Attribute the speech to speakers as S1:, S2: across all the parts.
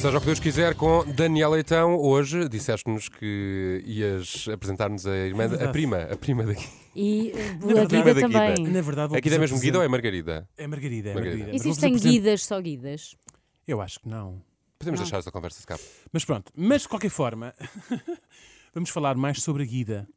S1: Seja o que Deus quiser, com Daniel Leitão. Hoje disseste-nos que ias apresentar-nos a irmã, a prima, a prima daqui.
S2: E uh,
S1: Na
S2: a Guida
S1: verdade-
S2: também.
S3: Na verdade, vou
S1: A Guida é mesmo Guida ou é Margarida?
S3: É Margarida, é
S1: Margarida.
S2: Existem guidas, só guidas.
S3: Eu acho que não.
S1: Podemos
S2: Não.
S1: deixar esta conversa escapar.
S3: Mas pronto, mas de qualquer forma, vamos falar mais sobre a Guida,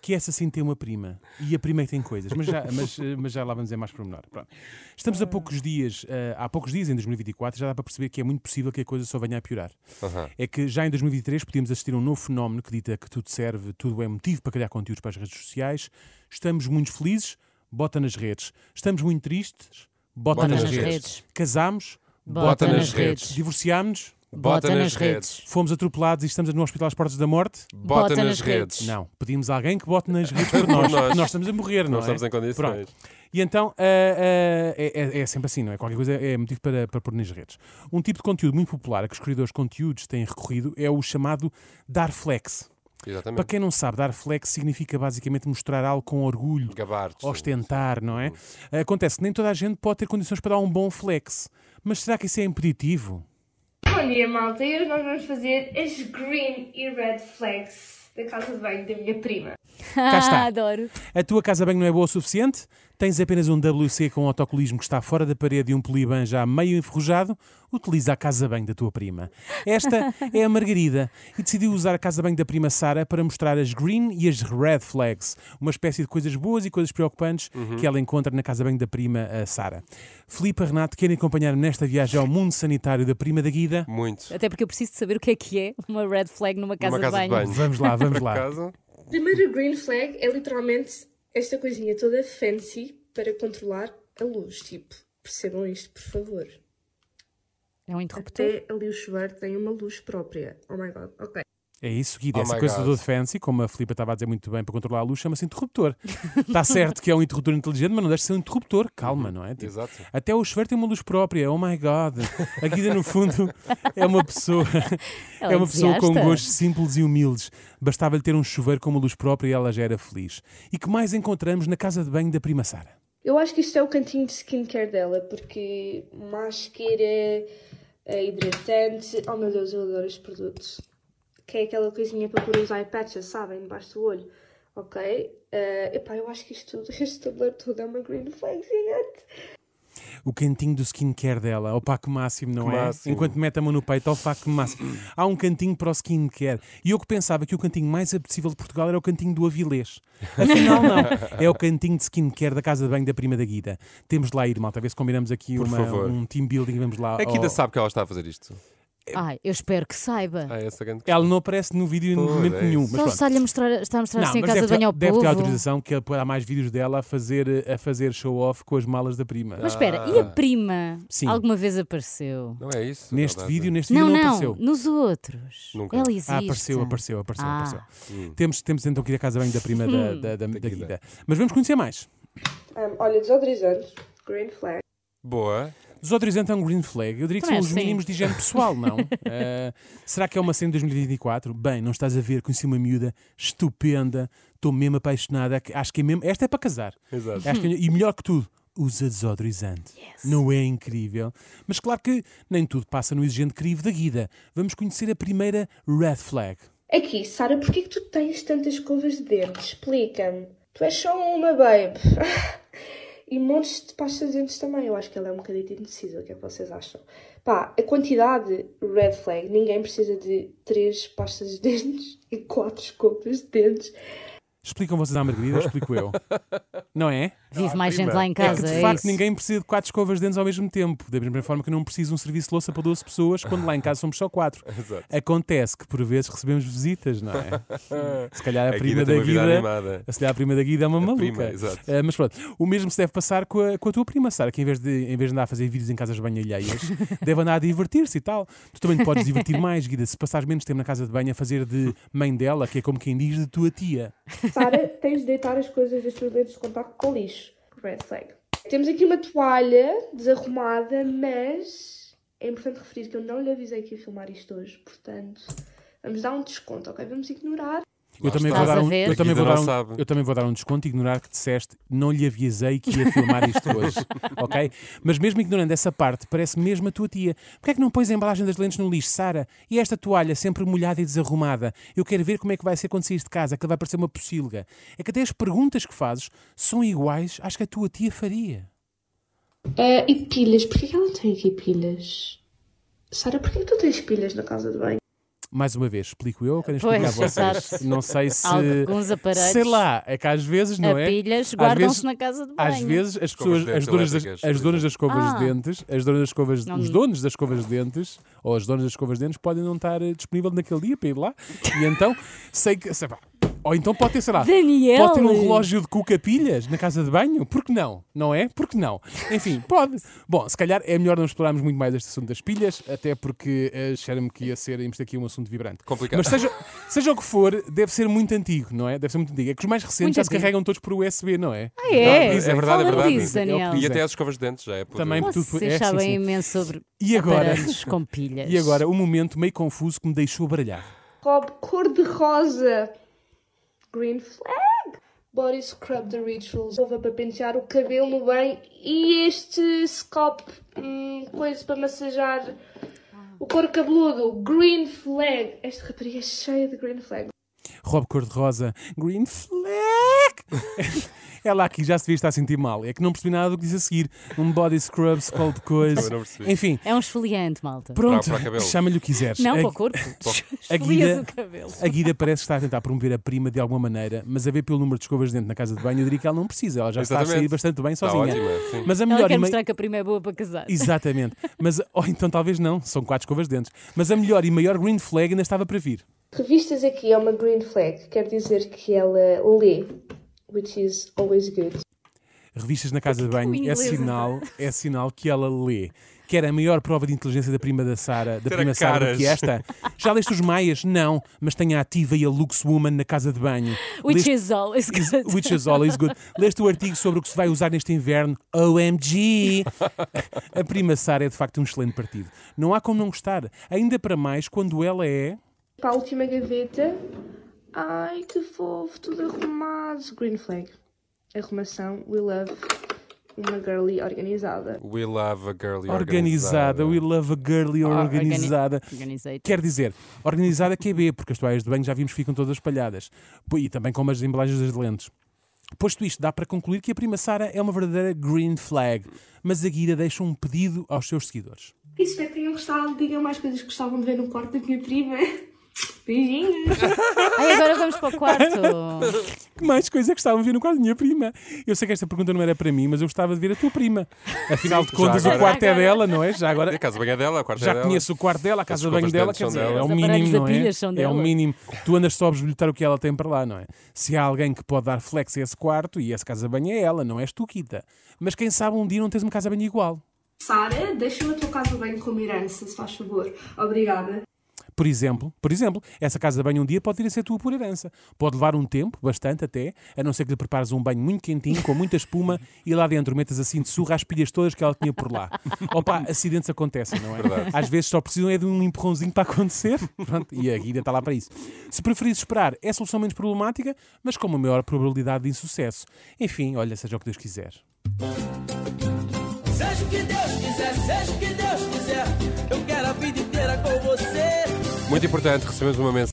S3: que essa sim tem uma prima. E a prima é que tem coisas, mas já, mas, eh, mas já lá vamos dizer mais pormenor. Pronto. Estamos a poucos dias, eh, há poucos dias, em 2024, já dá para perceber que é muito possível que a coisa só venha a piorar.
S1: Aham.
S3: É que já em 2023 podíamos assistir a um novo fenómeno que dita que tudo serve, tudo é motivo para criar conteúdos para as redes sociais. Estamos muito felizes, bota nas redes. Estamos muito tristes, bota, nas, redes. Casámos,
S1: Bota nas redes.
S3: divorciámos,
S1: Bota nas redes.
S3: fomos atropelados e estamos no hospital às portas da morte.
S1: Bota nas redes.
S3: Não, pedimos a alguém que bote nas redes por nós.
S1: nós.
S3: estamos a morrer, não,
S1: Não
S3: é?
S1: estamos em condições.
S3: Pronto. E então ah, ah, é, é- é sempre assim, não é? Qualquer coisa é motivo para, para pôr nas redes. Um tipo de conteúdo muito popular a que os criadores de conteúdos têm recorrido é o chamado dar flex. Para
S1: Exatamente.
S3: quem não sabe, dar flex significa basicamente mostrar algo com orgulho, ostentar, não é? Acontece que nem toda a gente pode ter condições para dar um bom flex. Mas será que isso é impeditivo?
S4: Bom dia, malta. E hoje nós vamos fazer as green e red flags da casa de banho da minha prima.
S3: Cá está.
S2: Ah, adoro.
S3: A tua casa bem não é boa o suficiente? Tens apenas um WC com autocolismo que está fora da parede e um poliban já meio enferrujado? Utiliza a casa bem da tua prima. Esta é a Margarida e decidiu usar a casa bem da prima Sara para mostrar as green e as red flags, uma espécie de coisas boas e coisas preocupantes que ela encontra na casa bem da prima a Sara. Filipe e Renato querem acompanhar nesta viagem ao mundo sanitário da prima da Guida?
S1: Muito.
S2: Até porque eu preciso de saber o que é que é uma red flag numa casa,
S1: Numa casa
S2: de
S1: de
S2: banho.
S1: banho.
S3: Vamos lá, vamos lá.
S1: Acaso,
S4: Primeira green flag é literalmente esta coisinha toda fancy para controlar a luz. Tipo, percebam isto, por favor.
S2: É um interruptor.
S4: Até ali o chuveiro tem uma luz própria. Oh my god, ok.
S3: É isso, Guida.
S1: Oh
S3: Essa coisa
S1: God.
S3: do fancy, como a Filipa estava a dizer muito bem, para controlar a luz, chama-se interruptor. Está certo que é um interruptor inteligente, mas não deixa de ser um interruptor. Calma, não é? Tipo,
S1: Exato.
S3: até o chuveiro tem uma luz própria. Oh my God. A Guida, no fundo, é uma pessoa,
S2: Ela
S3: é uma pessoa com gostos simples e humildes. Bastava-lhe ter um chuveiro com uma luz própria e ela já era feliz. E que mais encontramos na casa de banho da prima Sara?
S4: Eu acho que isto é o cantinho de skincare dela, porque máscara, é hidratante. Oh meu Deus, eu adoro estes produtos. Que é aquela coisinha para pôr os eye patches, sabem? Debaixo do olho. Ok? Uh, epá, eu acho que isto tudo, este tabuleiro todo é uma green flag gigante.
S3: O cantinho do skincare dela, ao paco máximo, não
S1: Que
S3: é?
S1: máximo.
S3: Enquanto mete a mão no peito, ao paco máximo. Há um cantinho para o skincare. E eu que pensava que o cantinho mais apetecível de Portugal era o cantinho do Avilés. Afinal, não. É o cantinho de skincare da casa de banho da prima da Guida. Temos de lá ir, malta, a ver se combinamos aqui uma- um team building. Vamos lá.
S1: A Guida
S3: ao-
S1: sabe que ela está a fazer isto.
S2: Ai, eu espero que saiba.
S1: Ah, essa grande
S3: Ela não aparece no vídeo em
S1: Pois,
S3: momento
S1: é
S3: nenhum. Mas
S2: Só
S3: pronto.
S2: está-lhe a mostrar, está a mostrar
S3: Não,
S2: assim a
S3: mas
S2: casa
S3: deve,
S2: de banho ao
S3: ter, deve ter
S2: povo.
S3: autorização que há mais vídeos dela a fazer, a fazer show-off com as malas da prima.
S2: Mas espera, e a prima?
S3: Sim.
S2: Alguma vez apareceu?
S1: Não é isso?
S3: neste
S1: Verdade.
S3: vídeo, neste
S2: Não,
S3: vídeo não,
S2: não,
S3: apareceu.
S2: nos outros.
S1: Nunca.
S2: Ela existe.
S3: Ah, apareceu, apareceu, apareceu,
S2: Ah.
S3: apareceu.
S1: Hum.
S3: Temos, temos então que ir à casa bem da prima da, da, da, da
S1: Guida.
S3: Guida. Mas vamos conhecer mais.
S4: Um, olha, desodorizante, green flag.
S1: Boa.
S3: Desodorizante é um green flag. Eu diria que são
S2: Também
S3: os
S2: sim.
S3: mínimos de higiene pessoal, não? Eh, será que é uma cena de 2024? Bem, não estás a ver, conheci uma miúda estupenda, estou mesmo apaixonada. Acho que é mesmo. Esta é para casar.
S1: Exato.
S3: Acho que é- e melhor que tudo, usa desodorizante. Não é incrível? Mas claro que nem tudo passa no exigente crivo da Guida. Vamos conhecer a primeira red flag.
S4: Aqui, Sara, porquê que tu tens tantas escovas de dentes? Explica-me. Tu és só uma, babe. e montes de pastas de dentes também. Eu acho que ela é um bocadinho indecisa. O que é que vocês acham? Pá, a quantidade red flag. Ninguém precisa de três pastas de dentes e quatro escovas de dentes.
S3: Explicam vocês à Margarida, explico eu. Não é?
S2: Vive mais
S1: prima.
S2: gente lá em
S3: É que
S2: casa,
S3: de
S2: é,
S3: facto
S2: isso.
S3: ninguém precisa de quatro escovas de dentes ao mesmo tempo. Da mesma forma que eu não preciso de um serviço de louça para 12 pessoas, quando lá em casa somos só quatro.
S1: Exato.
S3: Acontece que por vezes recebemos visitas, não é? Se calhar a,
S1: A
S3: prima da Guida.
S1: animada.
S3: Se calhar a prima da Guida é uma maluca.
S1: prima, exato.
S3: Ah, mas pronto, o mesmo se deve passar com a, com a tua prima, Sara, que em vez, de, em vez de andar a fazer vídeos em casas de banho alheias, deve andar a divertir-se e tal. Tu também te podes divertir mais, Guida, se passares menos tempo na casa de banho a fazer de mãe dela, que é como quem diz de tua tia.
S4: Sara, tens de deitar as coisas das tuas lentes de contacto com lixo. Red flag. Temos aqui uma toalha desarrumada, mas é importante referir que eu não lhe avisei que ia filmar isto hoje, portanto, vamos dar um desconto, ok? Vamos ignorar.
S3: Eu também, vou dar um, eu, também vou dar
S1: não
S3: um, eu também vou dar um desconto e ignorar que disseste não lhe avisei que ia filmar isto hoje, ok? Mas mesmo ignorando essa parte, parece mesmo a tua tia. Porquê é que não pões a embalagem das lentes no lixo, Sara? E esta toalha sempre molhada e desarrumada? Eu quero ver como é que vai ser quando saís de casa, que vai parecer uma pocilga. É que até as perguntas que fazes são iguais às que a tua tia faria.
S4: Ah, e pilhas? Porquê que ela não tem aqui pilhas? Sara, porquê que tu tens pilhas na casa de banho?
S3: Mais uma vez, explico eu ou querem
S2: Pois,
S3: explicar vocês?
S2: exato.
S3: Não sei se.
S2: Alguns aparelhos
S3: Sei lá, é que às vezes, não
S2: a
S3: é?
S2: pilhas
S3: Às
S2: guardam-se
S3: vezes-
S2: na casa de banho.
S3: Às vezes as pessoas, as donas, das,
S1: elétricas,
S3: as donas das escovas
S2: Ah.
S3: de dentes, as donas das escovas,
S2: Não-
S3: os donos das escovas de dentes ou as donas das escovas de dentes podem não estar disponível naquele dia para ir lá. E então, sei que, sei lá, ou então pode ter, sei lá,
S2: Daniel!
S3: pode ter um relógio de cuca-pilhas na casa de banho? Por que não? Não é? Por que não? Enfim, pode. Bom, se calhar é melhor não explorarmos muito mais este assunto das pilhas, até porque eh, acharam-me que ia ser, ter aqui um assunto vibrante.
S1: Complicado.
S3: Mas seja, seja o que for, deve ser muito antigo, não é? Deve ser muito antigo. É que os mais recentes
S2: Muito
S3: já se
S2: antigo.
S3: carregam todos por USB, não é?
S2: Ah, é?
S3: Dizem.
S1: É verdade, é verdade.
S2: disso,
S3: É
S2: Daniel.
S1: E até as escovas de dentes já é por...
S3: Também tudo
S2: Vocês
S3: é, sim,
S2: sabem
S3: sim.
S2: imenso sobre
S3: E agora?
S2: com pilhas.
S3: E agora, um momento meio confuso que me deixou baralhar.
S4: Rob cor-de-rosa. Green flag. Body scrub the rituals. Luva para pentear o cabelo no banho. E este scalp, hum, coisa para massajar o couro cabeludo. Green flag. Esta rapariga é cheia de green flag.
S3: Rob cor-de-rosa, green flag. Ela aqui já se devia estar a sentir mal. É que não percebi nada do que diz a seguir. Um body scrub, scalp coisa.
S1: Também não percebi.
S3: Enfim,
S2: É um esfoliante, malta.
S3: pronto. Chama-lhe o que quiseres.
S2: Não,
S3: a,
S2: para o corpo.
S3: a Guida,
S2: o cabelo.
S3: a Guida parece estar a tentar promover a prima de alguma maneira, mas a ver pelo número de escovas de dente na casa de banho, eu diria que ela não precisa. Ela já está a
S1: Exatamente.
S3: sair bastante bem
S1: Está
S3: sozinha.
S1: ótima.
S3: Mas a
S2: Ela
S3: melhor
S2: quer
S3: e mei-
S2: mostrar que a prima é boa para casar.
S3: Exatamente. Mas, ou então talvez não, são quatro escovas de dentes. Mas a melhor e maior green flag ainda estava para vir.
S4: Revistas aqui é uma green flag. Quer dizer que ela lê. Which is always good.
S3: Revistas na casa de banho é sinal, é sinal que ela lê. Quer a maior prova de inteligência da prima da Sara, da prima Sara do que esta? Já leste os Maias? Não, mas tem a Ativa e a Lux Woman na casa de banho.
S2: Which
S3: Leste-
S2: is always
S3: is-
S2: good.
S3: Which is always good. Leste o artigo sobre o que se vai usar neste inverno? OMG! A prima Sara é de facto um excelente partido. Não há como não gostar. Ainda para mais quando ela é.
S4: Para a última gaveta. Ai, que fofo, tudo arrumado. Green flag. Arrumação, we love uma girly organizada.
S1: We love a girly
S3: Organizada, we love a girly
S2: Oh,
S3: organizada.
S2: Organizei.
S3: Quer dizer, organizada QB, porque as toalhas de banho já vimos que ficam todas espalhadas. E também como as embalagens das lentes. Posto isto, dá para concluir que a prima Sara é uma verdadeira green flag, mas a Guida deixa um pedido aos seus seguidores.
S4: Espero que tenham gostado. Digam mais coisas que gostavam de ver no quarto da minha prima. Beijinhos.
S2: Ai, agora vamos para o quarto.
S3: Que mais coisa que estavam a ver no quarto da minha prima? Eu sei que esta pergunta não era para mim, mas eu gostava de ver a tua prima. Afinal de contas, o
S1: agora.
S3: quarto é dela, não é? Já
S1: E
S3: agora.
S1: a casa de banho é dela, a quarta é
S3: Já
S1: dela.
S3: conheço o quarto dela, a casa de
S1: escovas
S3: banho
S1: de
S3: dela,
S1: dentes
S3: quer
S1: são
S3: dizer,
S1: dela.
S3: é o
S2: Os
S3: mínimo,
S2: aparelhos
S3: não
S2: da
S3: é?
S2: são
S3: É o
S2: dela.
S3: mínimo. Tu andas só a bisbilhotar o que ela tem para lá, não é? Se há alguém que pode dar flex a esse quarto, e essa casa de banho é ela, não és tu, Kita. Mas quem sabe um dia não tens uma casa de banho igual.
S4: Sara, deixa-me a tua casa de banho como herança, se faz favor. Obrigada.
S3: Por exemplo, por exemplo, essa casa de banho um dia pode vir a ser tua por herança. Pode levar um tempo, bastante até, a não ser que lhe prepares um banho muito quentinho, com muita espuma, e lá dentro metas assim de surra as pilhas todas que ela tinha por lá. Opa, acidentes acontecem, não é?
S1: Verdade.
S3: Às vezes só precisam é de um empurrãozinho para acontecer. Pronto, e a Guida está lá para isso. Se preferires esperar, é a solução menos problemática, mas com uma maior probabilidade de insucesso. Enfim, olha, seja o que Deus quiser.
S5: Seja o que Deus quiser, seja o que Deus quiser, eu quero a vida inteira com você.
S1: Muito importante, recebemos uma mensagem.